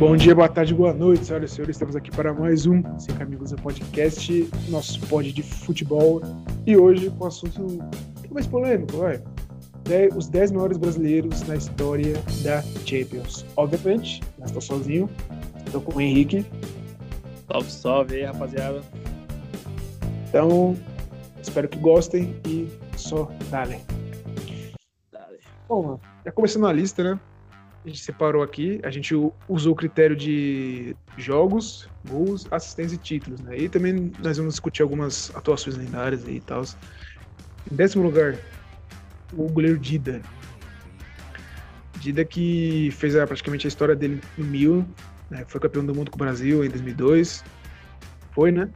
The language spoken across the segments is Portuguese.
Bom dia, boa tarde, boa noite, senhoras e senhores. Estamos aqui para mais um Cinco Amigos do Podcast, nosso pod de futebol. E hoje com um assunto um pouco mais polêmico, vai. Os 10 maiores brasileiros na história da Champions. Obviamente, não estou sozinho, estou com o Henrique. Salve, salve aí, rapaziada. Então, espero que gostem e só dale. Dale. Bom, já começando a lista, né? A gente separou aqui, a gente usou o critério de jogos, gols, assistência e títulos, né? E também nós vamos discutir algumas atuações lendárias aí e tal. Em décimo lugar, o goleiro Dida. Dida que fez a- praticamente a história dele no Milan, né? Foi campeão do mundo com o Brasil em 2002. Foi, né?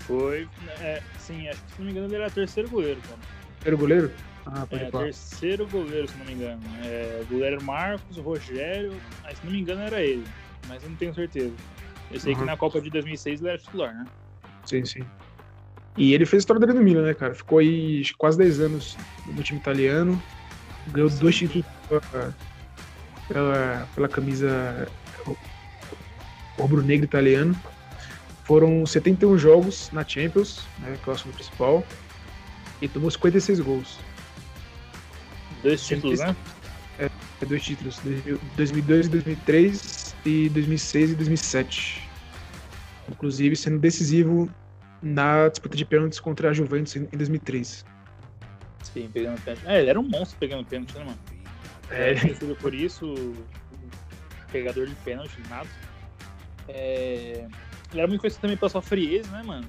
Foi, é, sim, acho que se não me engano ele era terceiro goleiro, cara. Primeiro goleiro? Ah, pode É, falar. terceiro goleiro, se não me engano. É, o goleiro Marcos, o Rogério, mas se não me engano era ele, mas eu não tenho certeza. Eu sei que Uhum. na Copa de 2006 ele era titular, né? Sim, sim. E ele fez a história dele no Milan, né, cara? Ficou aí que quase 10 anos no time italiano. Ganhou dois títulos pela, pela, pela camisa rubro-negro italiano. Foram 71 jogos na Champions, né, que é o assunto principal. E tomou 56 gols. Dois títulos, né? É dois títulos, 2002 e 2003 e 2006 e 2007. Inclusive sendo decisivo na disputa de pênaltis contra a Juventus em 2003. Sim, pegando pênalti. É, ele era um monstro pegando pênalti, né, mano? É. É, por isso, pegador de pênalti, nada. É... Ele era muito conhecido também pela sua frieza, né, mano?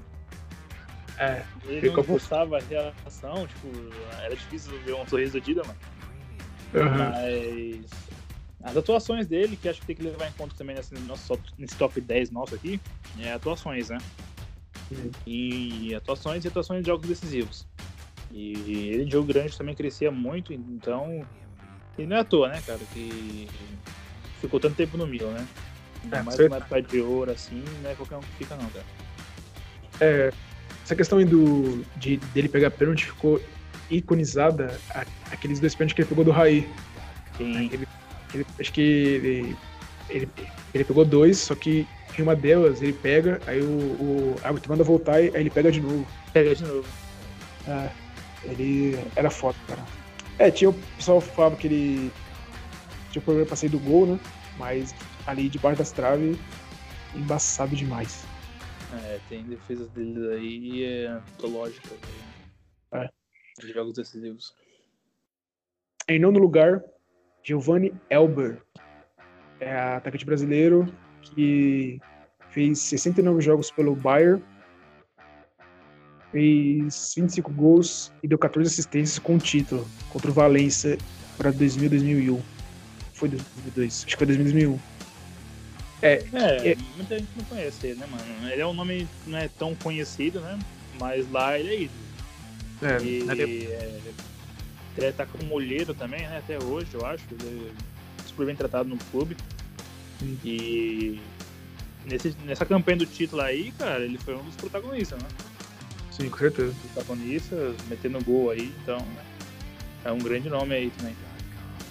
É, Ele Fica não gostava a reação, tipo, era difícil ver um sorriso do Dida, mano. aham. Mas as atuações dele, que acho que tem que levar em conta também nesse, nosso, top- nesse top 10 nosso aqui, é atuações, né? Sim. E atuações e atuações de jogos decisivos. E ele de jogo grande também crescia muito, então. E não é à toa, né, cara, que ficou tanto tempo no Milan, né? Ainda É, mais certo. uma época de ouro assim, não é qualquer um que fica, não, cara. É, essa questão aí do, de, dele pegar pênalti ficou iconizada a- aqueles dois pênaltis que ele pegou do Raí. Sim, Ele, ele- acho que ele, ele, ele pegou dois, só que em uma delas ele pega, aí o, o árbitro manda voltar e aí ele pega de novo. pega de novo. É, ele era foda, cara. É, tinha o pessoal falava que ele tinha o problema pra sair do gol, né? Mas ali debaixo das traves, embaçado demais. É, tem defesas dele aí é, antológicas. É. né? De jogos decisivos. Em nono lugar, Giovanni Elber. É atacante brasileiro que fez 69 jogos pelo Bayern, fez 25 gols e deu 14 assistências com o título contra o Valência para 2000 2001. Foi 2002, acho que foi 2000 2001. É, É. muita gente não conhece ele, né, mano? Ele é um nome que não é tão conhecido, né? Mas lá ele é ídolo. É, E na época- é, ele tá como olheiro também, né? Até hoje, eu acho. Ele é super bem tratado no clube. Hum. E nesse, nessa campanha do título aí, cara, ele foi um dos protagonistas, né? sim, com certeza. Protagonistas, metendo gol aí, então é um grande nome aí também.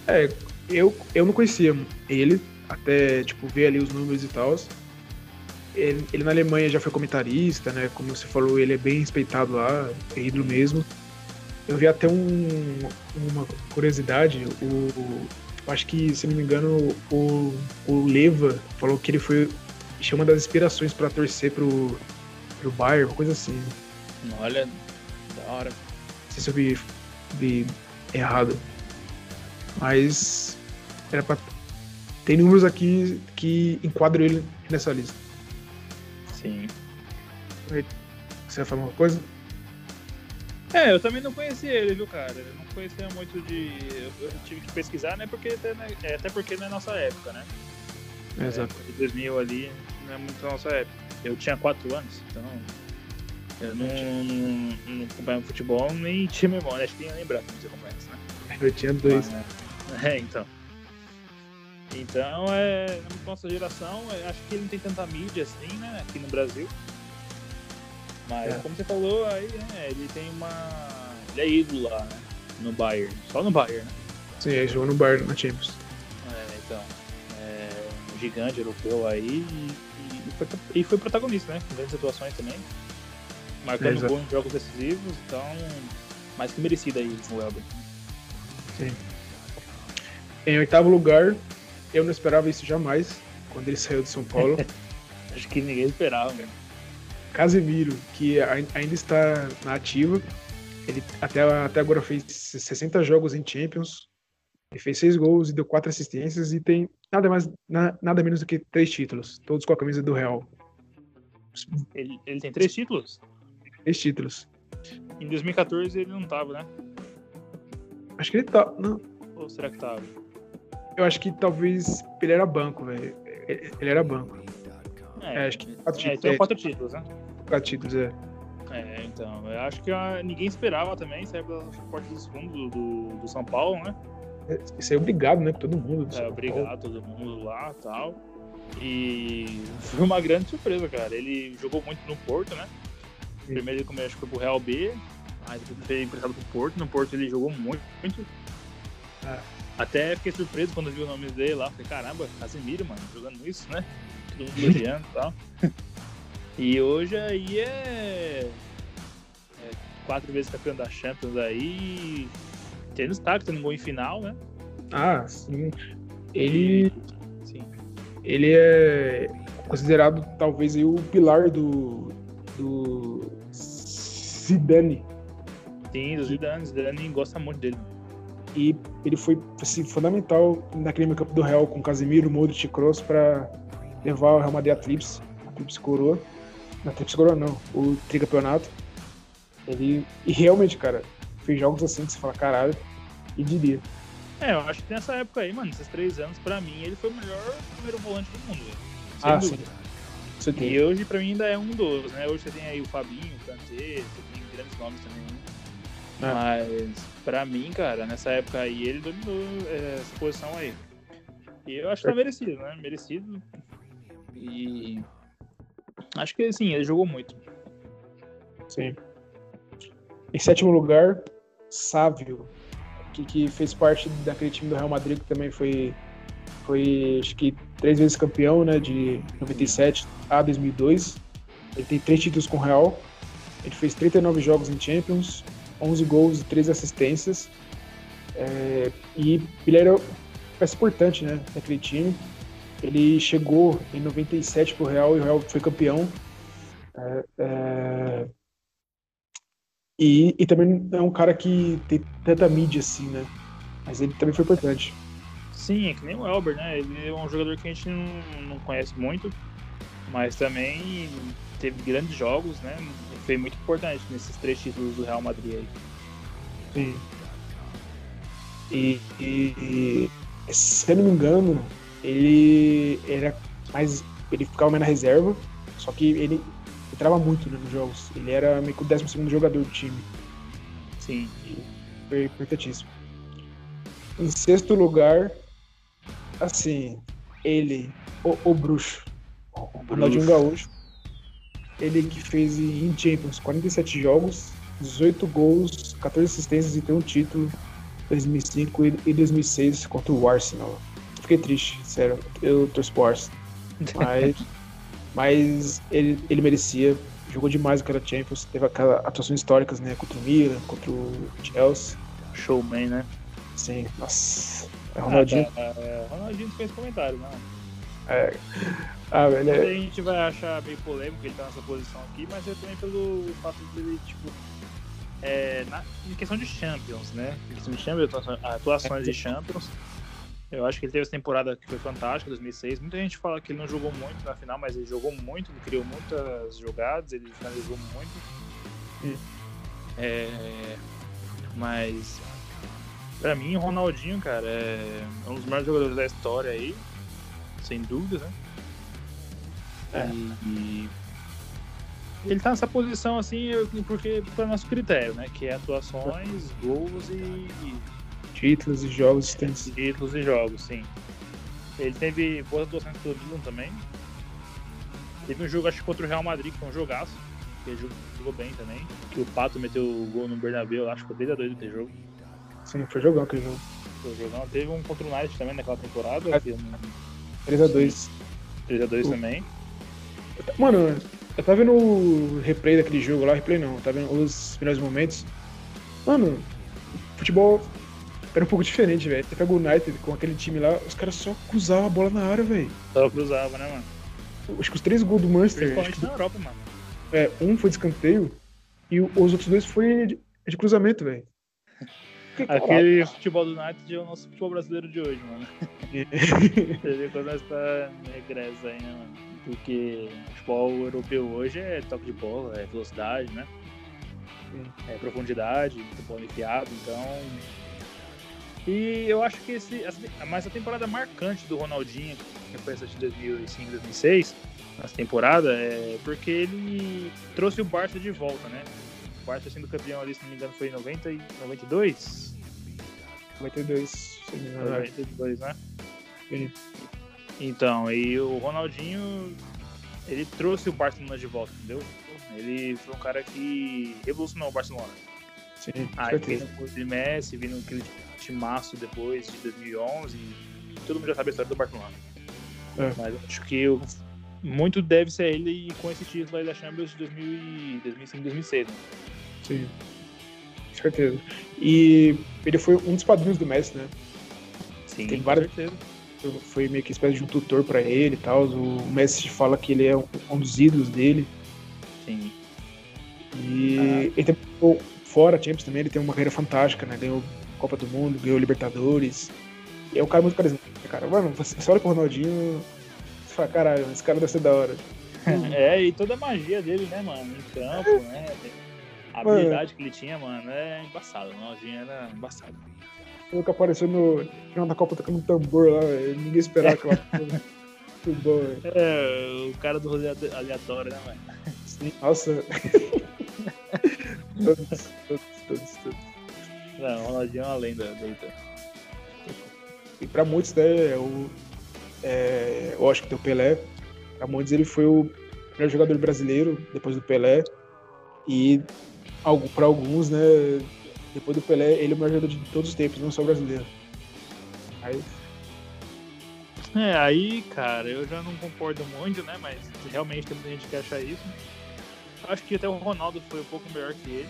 É, eu, eu não conhecia ele, até, tipo, ver ali os números e tal. Ele, ele na Alemanha já foi comentarista, né? Como você falou, ele é bem respeitado lá, é ídolo mesmo. Eu vi até um, uma curiosidade, o, acho que, se não me engano, o, o Leva falou que ele foi uma das inspirações para torcer pro, pro Bayern, uma coisa assim. Olha, da hora. Não sei se eu vi, vi errado. Mas era pra... tem números aqui que enquadram ele nessa lista. Sim. Você vai falar uma coisa? É, eu também não conhecia ele, viu, cara? Eu não conhecia muito de. Eu, tive que pesquisar, né? Porque até, né, é, até porque não é nossa época, né? Exato. É, 2000 ali não é muito nossa época. Eu tinha 4 anos, então. Eu não, não, não acompanhava futebol nem tinha memória. Acho que nem ia lembrar como você acompanha isso, né? Eu tinha dois. Mas, é, então. Então, é, na nossa geração, eu acho que ele não tem tanta mídia assim, né? Aqui no Brasil. Mas, É. como você falou, aí, né, ele tem uma. Ele é ídolo lá, né? No Bayern. Só no Bayern, né? Sim, aí jogou no Bayern na Champions. É, então. É, gigante europeu aí e, e, foi, e foi protagonista, né? Com grandes atuações também. Marcando é, gol em jogos decisivos, então mais que merecido aí o Elber. Sim. Em oitavo lugar, eu não esperava isso jamais, quando ele saiu de São Paulo. Acho que ninguém esperava. Casemiro, que ainda está na ativa. Ele até, até agora fez 60 jogos em Champions. Ele fez 6 gols e deu 4 assistências e tem nada mais na, nada menos do que 3 títulos, todos com a camisa do Real. Ele, ele tem 3 títulos? 3 títulos. Em 2014 ele não tava, né? Acho que ele tá. Não. Ou será que tava? Eu acho que talvez ele era banco, velho. Ele era banco. É, é acho que quatro títulos. É, quatro títulos, né? Quatro títulos, é. É, então, eu acho que a, ninguém esperava também sair pela porta dos fundos do, do, São Paulo, né? Isso aí, obrigado, né, todo mundo. É, obrigado todo mundo lá e tal. E foi uma grande surpresa, cara. Ele jogou muito no Porto, né? Primeiro ele começou, pro Real B, aí depois foi emprestado pro Porto. No Porto ele jogou muito, muito. É. Até fiquei surpreso quando vi o nome dele lá. Falei, caramba, Casemiro, mano, jogando isso, né? Todo mundo elogiando e tal. E hoje aí é... é, quatro vezes campeão da Champions aí. Tendo destaque, tendo um gol em final, né? Ah, sim. Ele. Sim. Ele é considerado talvez aí, o pilar do. do. Zidane. Sim, do Zidane. Zidane gosta muito dele. E ele foi assim, fundamental naquele meio campo do Real com Casemiro, Modric e Kroos para levar o Real Madrid a Trips, a Trips coroa. Na Trips coroa não, o tricampeonato. Ele, e realmente, cara, fez jogos assim que você fala, caralho, e diria. É, eu acho que nessa época aí, mano, esses três anos, pra mim, ele foi o melhor primeiro volante do mundo, ah, dúvida. Sim. E hoje, pra mim, ainda é um dos, né? Hoje você tem aí o Fabinho, o Kanté, você tem grandes nomes também. É. Mas, pra mim, cara, nessa época aí, ele dominou é, essa posição aí. E eu acho que tá merecido, né? Merecido. E acho que sim, ele jogou muito. Sim. Em sétimo lugar, Sávio, que, que fez parte daquele time do Real Madrid que também foi, foi acho que três vezes campeão, né? De 97 a 2002. Ele tem três títulos com o Real. Ele fez 39 jogos em Champions, 11 gols e 3 assistências. É, e ele era peça importante né, naquele time. Ele chegou em 97 pro Real e o Real foi campeão. É, é... E, e também é um cara que tem tanta mídia assim, né? Mas ele também foi importante. Sim, é que nem o Elber, né? Ele é um jogador que a gente não, não conhece muito, mas também teve grandes jogos, né? Foi muito importante nesses três títulos do Real Madrid aí. Sim. E, e, e se eu não me engano, ele era mais. Ele ficava mais na reserva, só que ele entrava muito né, nos jogos. Ele era meio que o 12 jogador do time. Sim. E foi importantíssimo. Em sexto lugar, assim, ele, o, o bruxo, o Ronaldinho Gaúcho, ele que fez em Champions 47 jogos, 18 gols, 14 assistências e tem um título 2005 e 2006 contra o Arsenal fiquei triste, sério. Eu torço pro Arsenal. Mas, mas ele, ele merecia. Jogou demais aquela Champions. Teve aquelas atuações históricas, né? Contra o Milan, contra o Chelsea. Showman, né? Sim, nossa. É Ronaldinho. Ah, tá, é, Ronaldinho fez comentário, não. É. Ah, velho. É... A gente vai achar meio polêmico ele tá nessa posição aqui, mas é também pelo fato dele, tipo. É, na, em questão de Champions, né? Em questão de Champions, atuações de Champions. Eu acho que ele teve essa temporada que foi fantástica, 2006. Muita gente fala que ele não jogou muito na final, mas ele jogou muito, ele criou muitas jogadas, ele finalizou muito. Hum. É, mas para mim, o Ronaldinho, cara, é um dos melhores jogadores da história aí, sem dúvida, né? É. E, e ele tá nessa posição assim porque para nosso critério, né? Que é atuações, gols e Títulos e jogos distantes. Títulos e jogos, sim. Ele teve boas atuações pelo Milan também. Teve um jogo, acho que contra o Real Madrid, que foi um jogaço. Que ele jogou bem também. Que o Pato meteu o gol no Bernabéu, acho que foi desde a doido aquele jogo. Sim, foi jogão aquele jogo. Foi jogão. Teve um contra o United também naquela temporada. É. Que, 3x2. 3x2 também. Mano, eu tava vendo o replay daquele jogo lá, replay não, tava vendo os melhores momentos. Mano, futebol era um pouco diferente, velho. Você pega o United com aquele time lá, os caras só cruzavam a bola na área, velho. Só cruzava, né, mano? Acho que os três gols do Manchester. Principalmente na Europa, mano. É, um foi de escanteio e os outros dois foi de, de cruzamento, velho. Aquele futebol do United é o nosso futebol brasileiro de hoje, mano. Você vê quando nós tá regresso aí, né, mano? Porque o futebol europeu hoje é toque de bola, é velocidade, né? É profundidade, futebol enfiado, então. E eu acho que esse. Essa, mas a temporada marcante do Ronaldinho, que foi essa de 2005, 2006, essa temporada, é porque ele trouxe o Barça de volta, né? O Barça sendo campeão ali, se não me engano, foi em 90 e 92? 92, se não me engano. 92, né? Sim. Então, e o Ronaldinho, ele trouxe o Barcelona de volta, entendeu? Ele foi um cara que revolucionou o Barcelona. Sim, Aí certeza. vindo o de Messi, vindo aquele timaço depois de 2011, e todo mundo já sabe a história do Barcelona. É. Mas eu acho que o- muito deve ser ele com esse título aí da Champions de 2000 e 2005, 2006, né? Sim. Certeza. E ele foi um dos padrinhos do Messi, né? Sim, Tem com várias- certeza. Foi meio que espécie de um tutor pra ele e tal. O Messi fala que ele é um, um dos ídolos dele. Sim. E ele também ficou fora a Champions também, ele tem uma carreira fantástica, né? Ganhou Copa do Mundo, ganhou Libertadores. E é um cara muito carismático, cara. Mano, você, olha pro Ronaldinho, você fala, caralho, esse cara deve ser da hora. É, e toda a magia dele, né, mano? Em campo, né? A Mano. habilidade que ele tinha, mano, é embaçado. O Ronaldinho era embaçado. Ele que apareceu no final da Copa tocando um tambor lá, velho. Ninguém esperava aquela coisa. Muito bom, velho. É, o cara do rolê aleatório, né? Sim, Nossa. todos, todos, todos, todos. Não, o Ronaldinho é uma lenda deita. E pra muitos, né, o, é, eu acho que tem o Pelé. Pra muitos ele foi o melhor jogador brasileiro depois do Pelé. E pra alguns, né, depois do Pelé, ele é o melhor jogador de todos os tempos, não só brasileiro. Aí, É, aí, cara, eu já não concordo muito, né? Mas realmente tem muita gente que acha isso. Acho que até o Ronaldo foi um pouco melhor que ele.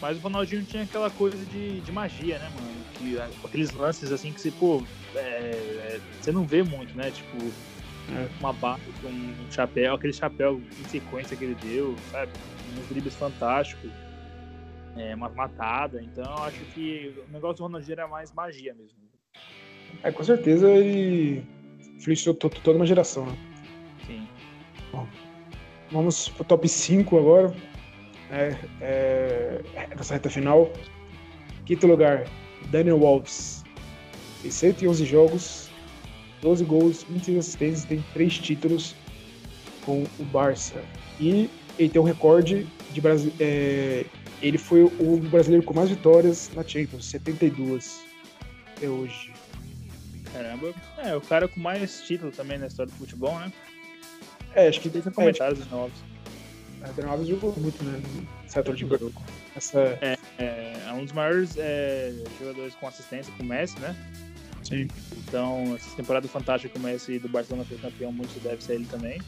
Mas o Ronaldinho tinha aquela coisa de, de magia, né, mano? Que, ah, aqueles lances assim que você, pô, é, é, você não vê muito, né? Tipo, É. uma barra com um chapéu, aquele chapéu em sequência que ele deu, sabe? Uns dribles fantásticos. É, uma matada. Então acho que o negócio do Ronaldinho era mais magia mesmo. é, com certeza ele influenciou to- toda uma geração, né? Sim. Vamos pro top 5 agora. É, é, nessa reta final. Quinto lugar, Daniel Alves. Tem 111 jogos, 12 gols, 26 assistências, tem 3 títulos com o Barça. E ele tem um recorde de Brasi é, ele foi o brasileiro com mais vitórias na Champions, 72 até hoje. Caramba. É, o cara com mais título também na história do futebol, né? É, acho que Tem é, tipo, comentários novos. o Daniel Alves jogou muito, né? Nessa altura de jogo. Essa, É, é um dos maiores é, jogadores com assistência com o Messi, né? sim. Então, essa temporada fantástica que o Messi do Barcelona foi campeão, muito deve ser ele também.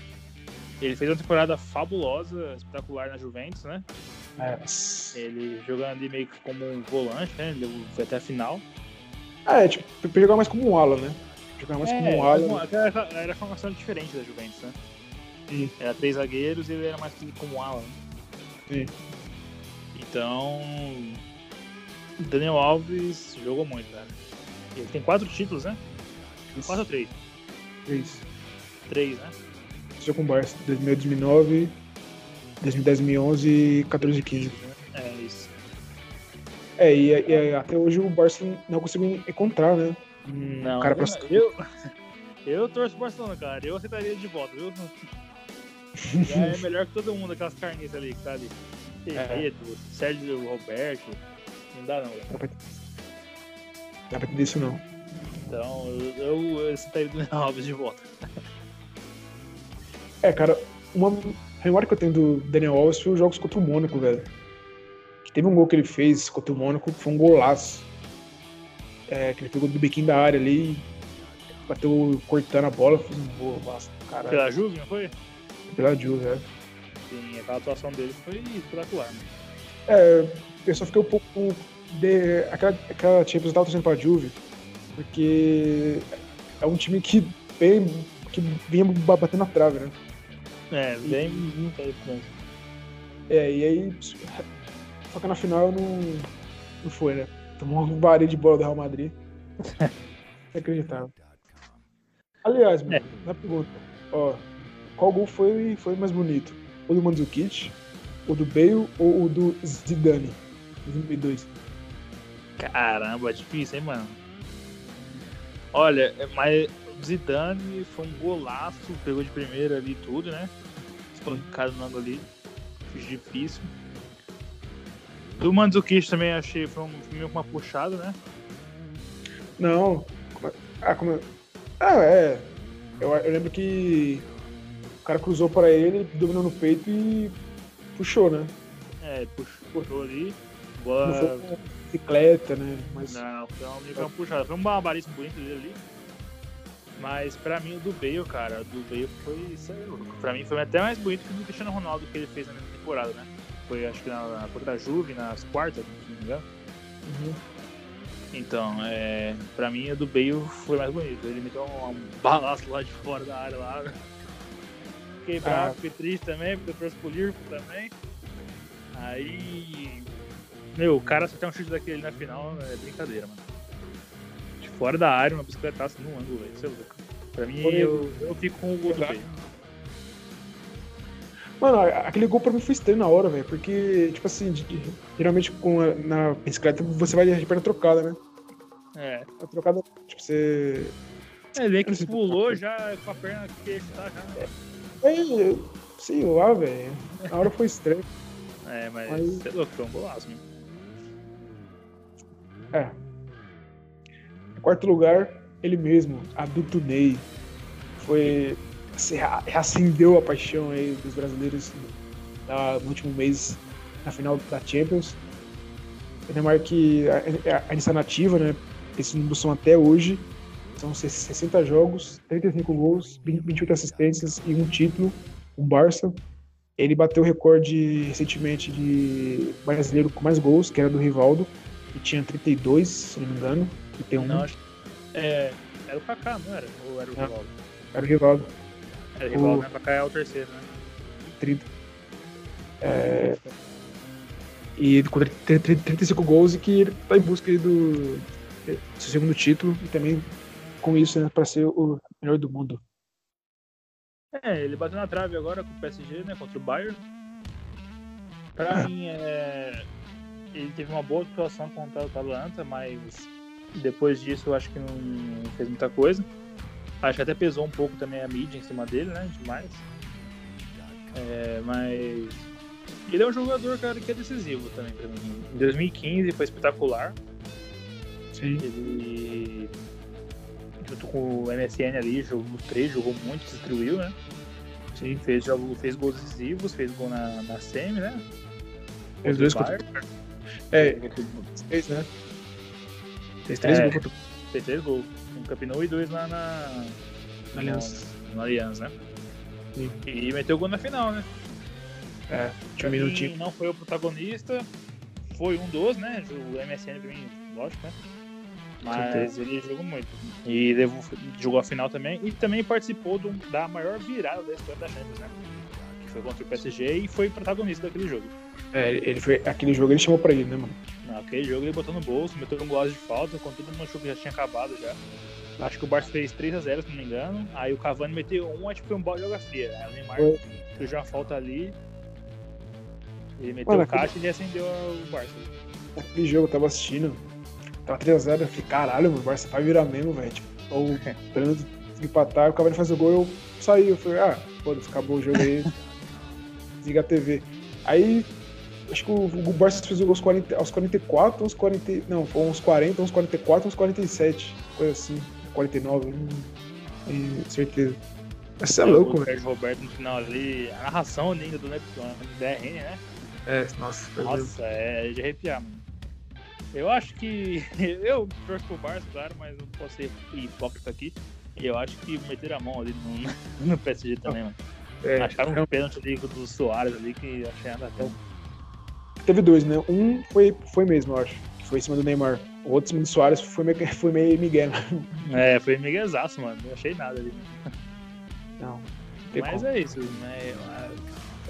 Ele fez uma temporada fabulosa, espetacular na Juventus, né? É, Ele jogando ali meio que como um volante, né? Ele foi até a final. Ah, é, tipo, jogar mais como um ala, né? Jogar mais como um ala. uma- Era, era a formação diferente da Juventus, né? Sim. Era três zagueiros e ele era mais como ala, né? Sim. Então, Daniel Alves jogou muito, cara. Ele tem quatro títulos, né? Quatro ou três? Isso. Três, né? Jogou com o Barça 2008, 2009, 2010, 2011, 14 e 15. É isso. É, e, e até hoje o Barça não conseguiu encontrar, né? Um Não, cara pra eu, eu torço pro Barcelona, cara. Eu aceitaria de volta, viu? Já é melhor que todo mundo, aquelas carniças ali que tá ali. É. Pedro, Sérgio Roberto. Não dá não, cara. Dá pra, dá pra entender isso não. Então, eu, eu, eu aceitaria o Alves de volta. É, cara, uma memória que eu tenho do Daniel Alves foi os jogos contra o Mônaco, velho. Que teve um gol que ele fez contra o Mônaco, que foi um golaço. É, que ele pegou do biquinho da área ali. bateu cortando a bola, fez um golaço, caralho. Pela Juve, não foi? Pela Juve, é. Sim, aquela atuação dele foi espetacular. Né? É, eu só fiquei um pouco. De, aquela, aquela Champions tava torcendo pra Juve, porque é um time que vem, que vinha batendo na trave, né? É, bem muita influência. É, e aí. Só que na final não, não foi, né? Tomou uma varia de bola do Real Madrid. Inacreditável. Aliás, mano, é. na pergunta, ó, qual gol foi, foi mais bonito? O do Mandzukic, o do Bale ou o do Zidane? 2002. Caramba, é difícil, hein, mano? Olha, é, mas Zidane foi um golaço, pegou de primeira ali tudo, né? Espancado no ângulo ali. Difícil. Do Mandzukic também achei foi um, meio uma puxada, né? Não. Ah, como. Ah, é. Eu, eu lembro que o cara cruzou para ele, dominou no peito e puxou, né? É, puxou, puxou ali. Boa... Não foi uma bicicleta, né? Mas... Não, foi uma, uma puxada. Foi um barbarismo bonito dele ali. Mas pra mim o do Bale, cara, o do Bale foi. Pra mim foi até mais bonito que o do Cristiano Ronaldo que ele fez na temporada, né? Foi acho que na, na contra a Juve, nas quartas, se não me engano. Uhum. Então, é, pra mim o do Bale foi mais bonito. Ele meteu um, um balaço lá de fora da área lá. Fiquei bravo, ah. fiquei triste também, porque eu trouxe pro Liverpool também. Aí. Meu, o cara só tem um chute daquele na final é brincadeira, mano. Fora da área, uma bicicletaça no ângulo, velho. Isso é louco. Pra mim, eu, eu fico com o gol. Mano, aquele gol pra mim foi estranho na hora, velho. Porque, tipo assim, geralmente com a, na bicicleta você vai de perna trocada, né? É. A trocada, tipo, você. É, ele que pulou já com a perna que tá já. Né? É, é sei lá, velho. Na hora foi estranho. É, mas, mas... você é louco, foi um golaço, né? É. Quarto lugar, ele mesmo, Adulto Ney. Foi reacendeu a paixão aí dos brasileiros no último mês na final da Champions. O Neymar que a, a nativa, né? Esses números são até hoje. São 60 jogos, 35 gols, 28 assistências e um título, o Barça. Ele bateu o recorde recentemente de brasileiro com mais gols, que era do Rivaldo, que tinha 32, se não me engano. 31. Não, acho, é, era o Kaká, não era? Ou era o Rivaldo? Era o Rivaldo. É, rival, o... né? Pra cá é o terceiro, né? 30. É... E com 35 gols e que ele tá em busca do seu segundo título e também com isso, né, pra ser o melhor do mundo. É, ele bateu na trave agora com o PSG, né, contra o Bayern. Pra é. mim, é... ele teve uma boa atuação contra o Atalanta, mas depois disso eu acho que não fez muita coisa. Acho que até pesou um pouco também a mídia em cima dele, né? Demais. É, mas. Ele é um jogador, cara, que é decisivo também pra mim. Em 2015 foi espetacular. Sim. Ele. Junto com o MSN ali, jogou 3, jogou muito, destruiu, né? Sim. Fez, jogou, fez gols decisivos, fez gol na, na semi, né? Fez dois contra É, fez, né? Fez três é, gols Fez três gols no Camp Nou e dois lá na, na Aliança. No Aliança, né? Sim. E meteu gol na final, né? É, tinha um minutinho. Não foi o protagonista, foi um dos, né? O MSN pra mim, lógico, né? Mas ele jogou muito. E levou, jogou a final também. E também participou do, da maior virada da história da Champions, né? Foi contra o PSG e foi protagonista daquele jogo. É, ele foi. Aquele jogo ele chamou pra ele, né, mano? Não, aquele jogo ele botou no bolso, meteu um golaço de falta, quando todo mundo achou que já tinha acabado já. Acho que o Barça fez 3x0, se não me engano. Aí o Cavani meteu um, acho que foi um balde de água fria. Aí o Neymar fez uma falta ali. Ele meteu Mano, o caixa aquele... e ele acendeu o Barça. Aquele jogo eu tava assistindo. Tava 3x0, eu falei, caralho, mano, o Barça vai virar mesmo, velho. Tipo, ou esperando empatar, o Cavani faz o gol eu saí. Eu falei, ah, foda-se, acabou o jogo aí. Desliga a TV. Aí acho que o, o Barça fez o gol aos, 40, aos 44, uns 40. Não, foi uns 40, uns 44, uns 47. Coisa assim. 49, não tenho certeza. Mas você é, é louco, velho. Roberto no final ali, a narração linda do DRN, né? É, nossa. Nossa, é de arrepiar, mano. Eu acho que. Eu torço pro Barça, claro, mas não posso ser hipócrita aqui. E eu acho que meteram a mão ali no, no PSG também, mano. É, Acharam um pênalti ali do Soares ali que achei nada até. Teve dois, né? Um foi, foi mesmo, eu acho. Que foi em cima do Neymar. O outro em cima do Soares foi meio, foi meio Miguel. É, foi miguezaço, mano. Não achei nada ali. Não. Mas como. é isso, né?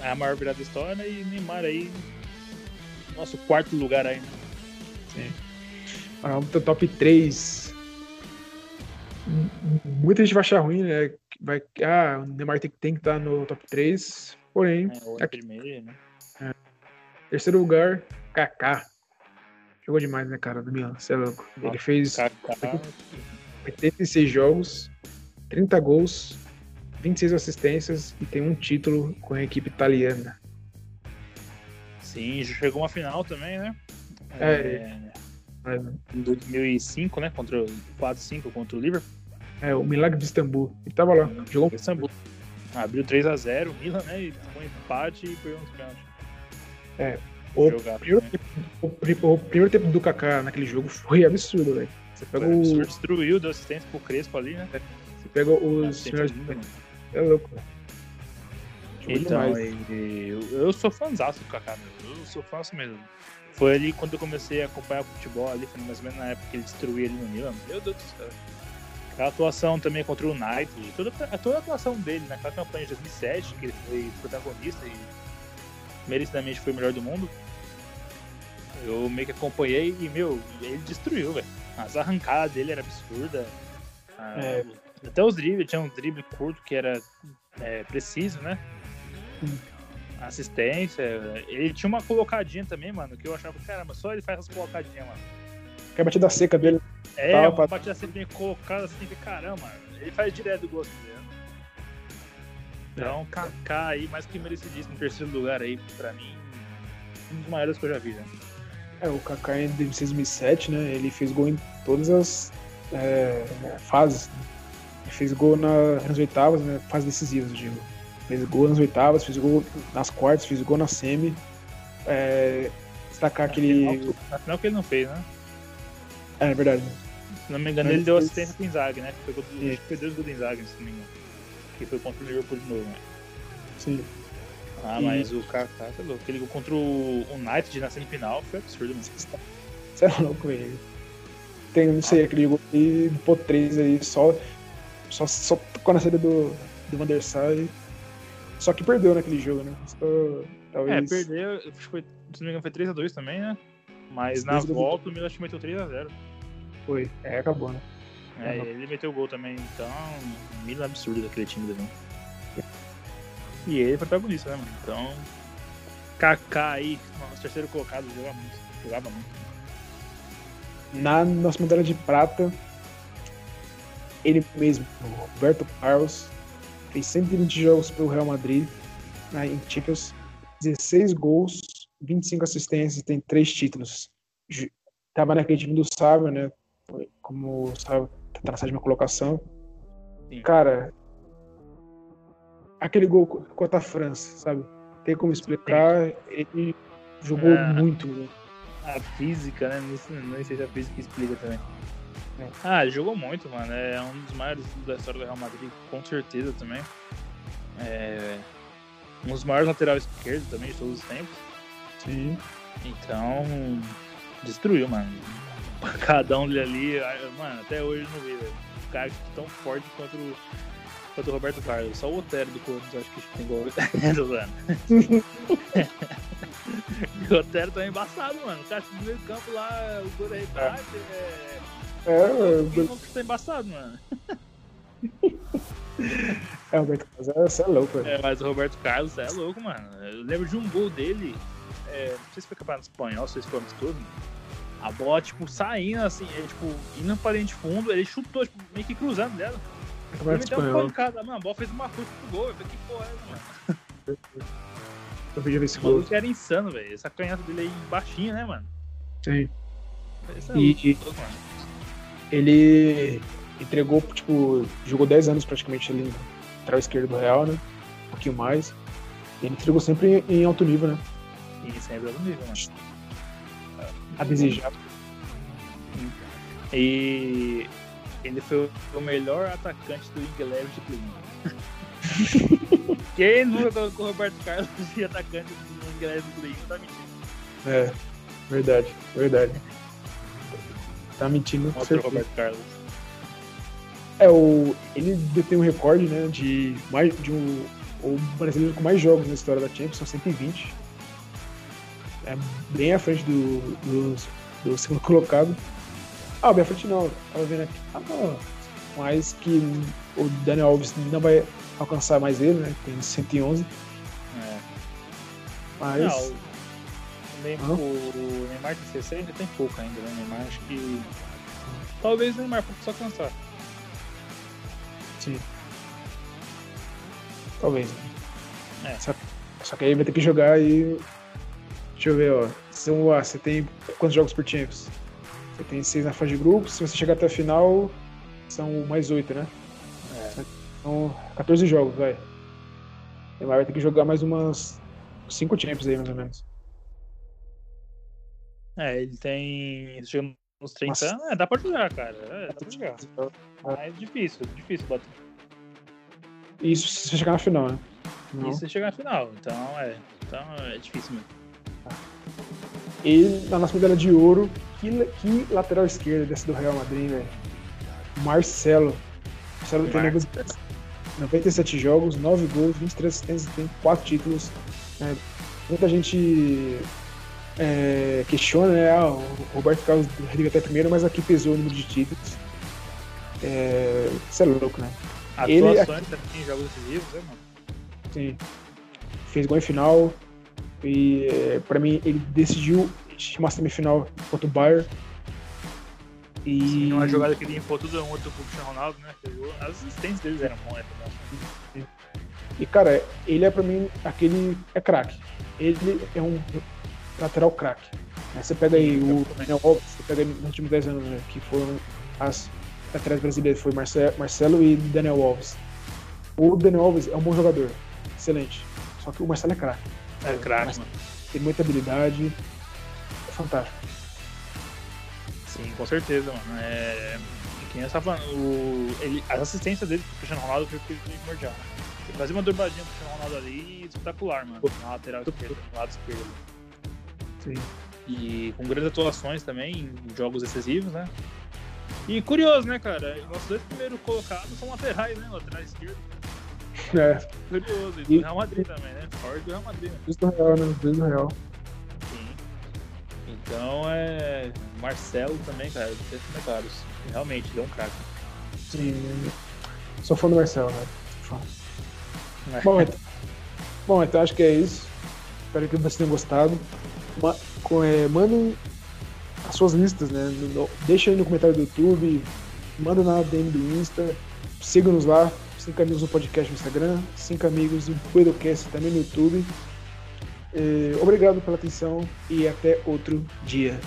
É a maior virada da história né? e Neymar aí. Nosso quarto lugar aí, né? Sim. Vamos pro top 3. Muita gente vai achar ruim, né? Vai, ah, o Neymar tem, tem que estar no top 3. Porém. É, aqui, primeiro, né? É. Terceiro lugar, Kaká. Jogou demais, né, cara? Do Milan, você é louco. Nossa, Ele fez Kaká. 86 jogos, 30 gols, 26 assistências e tem um título com a equipe italiana. Sim, chegou uma final também, né? É. é... Em 2005, né? Contra o 4-5 contra o Liverpool. É, o Milagre de Istambul. Ele tava lá, jogou. Istambul. Abriu 3x0 o Milan, né? E tomou empate e perdeu uns pênaltis. É. O, Jogado, primeiro né? tempo, o, o, primeiro tempo do Kaká naquele jogo foi absurdo, velho. Você pega o. Destruiu, deu assistência pro Crespo ali, né? Você pega os senhores. É louco, velho. Então, eu, eu sou fãzão do Kaká, meu. Eu sou fã assim mesmo. Foi ali quando eu comecei a acompanhar o futebol ali, foi mais ou menos na época que ele destruía ali no Milan. Meu Deus do céu. A atuação também contra o United, toda, toda a atuação dele naquela campanha de 2007, que ele foi protagonista e merecidamente foi o melhor do mundo. Eu meio que acompanhei e, meu, ele destruiu, velho. As arrancadas dele era absurda. Ah, é. Até os dribles, tinha um drible curto que era é, preciso, né? Assistência. Ele tinha uma colocadinha também, mano, que eu achava, caramba, só ele faz essas colocadinhas, mano. Que a batida seca dele. É, Tava uma pra... batida seca bem colocada assim, que caramba, ele faz direto o gosto dele. Então, é. Kaká aí, mais que merecidíssimo, no terceiro lugar aí, pra mim, um dos maiores que eu já vi, né? É, o Kaká em 2007, né? Ele fez gol em todas as é, fases. Né? Ele fez gol na, nas oitavas, né? Fases decisivas, eu digo. Fez gol nas oitavas, fez gol nas quartas, fez gol na semi. É, destacar aquele. Na final que ele não fez, né? É, é verdade. Se não me engano, ele, deu assistência pro Inzaghi, né? Foi, acho que foi dois gols do Inzaghi, se não me engano. Que foi contra o Liverpool de novo, né? Sim. Ah, e... mas o Kaká, tá louco. Aquele gol contra o United na semifinal foi absurdo, mano. Você é louco, velho. Tem, não sei, aquele gol e pô, três aí, só, só, só tocou na saída do, do Van der Sar. Só que perdeu naquele jogo, né? Só, talvez... É, perdeu, foi, se não me engano, foi 3x2 também, né? Mas na volta o Milan meteu 3x0. Foi, é, acabou, né? É, ele meteu o gol também, então, Milan absurdo daquele time também. E ele é protagonista, né, mano? Então, Kaká aí, nosso terceiro colocado, jogava muito. Jogava muito. Na nossa medalha de prata, ele mesmo, Roberto Carlos, fez 120 jogos pelo Real Madrid né, em Champions, 16 gols, 25 assistências, tem três títulos. Tava naquele time do Sábio, né? Como Sábio tá na sétima colocação. Sim. Cara, aquele gol contra a França, sabe? Tem como explicar, ele jogou é, muito. Né? A física, né? Não, não sei se a física explica também. É. Ah, jogou muito, mano. É um dos maiores da história do Real Madrid, com certeza também. É um dos maiores laterais esquerdos também de todos os tempos. Sim. Então, destruiu, mano. Cada um ali, mano, até hoje eu não vi, velho. Um cara tão forte quanto o, quanto o Roberto Carlos. Só o Otero do Corinthians acho que tem gol. o Otero tá embaçado, mano. O cara no meio do campo lá, o gol da é. É, é, é, tá embaçado, mano. É, o Roberto Carlos, você é louco, velho. É, mas o Roberto Carlos é louco, mano. Eu lembro de um gol dele, é, não sei se foi campeonato espanhol, se foi amistoso. A bola, tipo, saindo assim, ele, tipo, indo pra linha de fundo, ele chutou, tipo, meio que cruzando dela. Ele meteu uma pancada, mano, a bola fez uma curva pro gol. Eu falei, que porra é essa, mano? Eu vi esse gol. O era insano, velho. Essa canhota dele aí baixinha, né, mano? Sim. É e, ele entregou, tipo, jogou 10 anos praticamente ali lateral esquerdo do Real, né? Um pouquinho mais. Ele entregou sempre em alto nível, né? E sempre alto nível, né? A desejar. E Ele foi o melhor atacante do Inglaterra de Play Quem nunca colocou o Roberto Carlos de atacante do Inglaterra de Play tá mentindo. É, verdade, verdade. Tá mentindo. Mostra o Roberto Carlos. É, o, ele detém um recorde, né, de mais de um o brasileiro com mais jogos na história da Champions, são 120. É bem à frente do, do, do segundo colocado. Ah, bem à frente não, tava vendo aqui. Ah, não. Mas que o Daniel Alves não vai alcançar mais ele, né? Tem 111. É. Mas. Não, o, Neymar, o Neymar tem 60 tem pouco ainda, né? O Neymar acho que. Talvez o Neymar possa alcançar. Sim. Talvez. É. Só, só, que aí vai ter que jogar e. Deixa eu ver, ó. São, ah, você tem quantos jogos por Champions? Você tem seis na fase de grupos. Se você chegar até a final, são mais oito, né? É. São 14 jogos, vai. Neymar vai ter que jogar mais umas cinco Champions aí, mais ou menos. É, ele tem. Chegando nos 30 anos, é, dá pra jogar, cara. É, dá pra jogar. Mas é difícil, difícil bater. Isso se você chegar na final, né? Não. Isso se chegar na final, então é. Então é difícil mesmo. E na nossa medalha de ouro, que, que lateral esquerda desse do Real Madrid, velho. Marcelo. Marcelo tem 97 jogos, 9 gols, 23 assistências, tem 4 títulos. É, muita gente é, questiona, né? Ah, o Roberto Carlos devia até primeiro, mas aqui pesou o número de títulos. É, isso é louco, né? Atuações ele, também em jogos decisivos, né, mano? Sim. Fez gol em final. E é, pra mim ele decidiu uma semifinal contra o Bayern. E... Sim, uma jogada que ele limpou tudo um outro pro Cristiano Ronaldo, né? As assistências deles eram boas, né? E cara, ele é pra mim aquele. é craque. Ele é um lateral craque. Você pega aí o Daniel Alves, você pega aí nos últimos 10 anos, né, que foram as laterais brasileiros, foi Marcelo e Daniel Alves. O Daniel Alves é um bom jogador, excelente. Só que o Marcelo é craque. É craque, mano. Tem muita habilidade, é fantástico. Sim, com certeza, mano. É... Quem é falando, o... ele... as assistências dele pro Cristiano Ronaldo foi primordial. Né? Fazer uma dobradinha pro Cristiano Ronaldo ali, espetacular, mano. Na lateral esquerda, lado esquerdo. Sim. E com grandes atuações também em jogos decisivos, né? E curioso, né, cara? Nossos dois primeiros colocados são laterais, né? Lateral esquerdo. É. Curioso. E do Real Madrid também, né? Ford do Real Madrid. Né? do Real, né? Dois do Real. Sim. Então é. Marcelo também, cara, tem comentários. Realmente, deu um craque. Sim. Sou fã do Marcelo, né? Fã. É. Bom, então, bom, então acho que é isso. Espero que vocês tenham gostado. É, mandem as suas listas, né? deixa aí no comentário do YouTube, manda na DM do Insta, siga-nos lá, 5 amigos no podcast no Instagram, 5 amigos no podcast também no YouTube. É, obrigado pela atenção e até outro dia.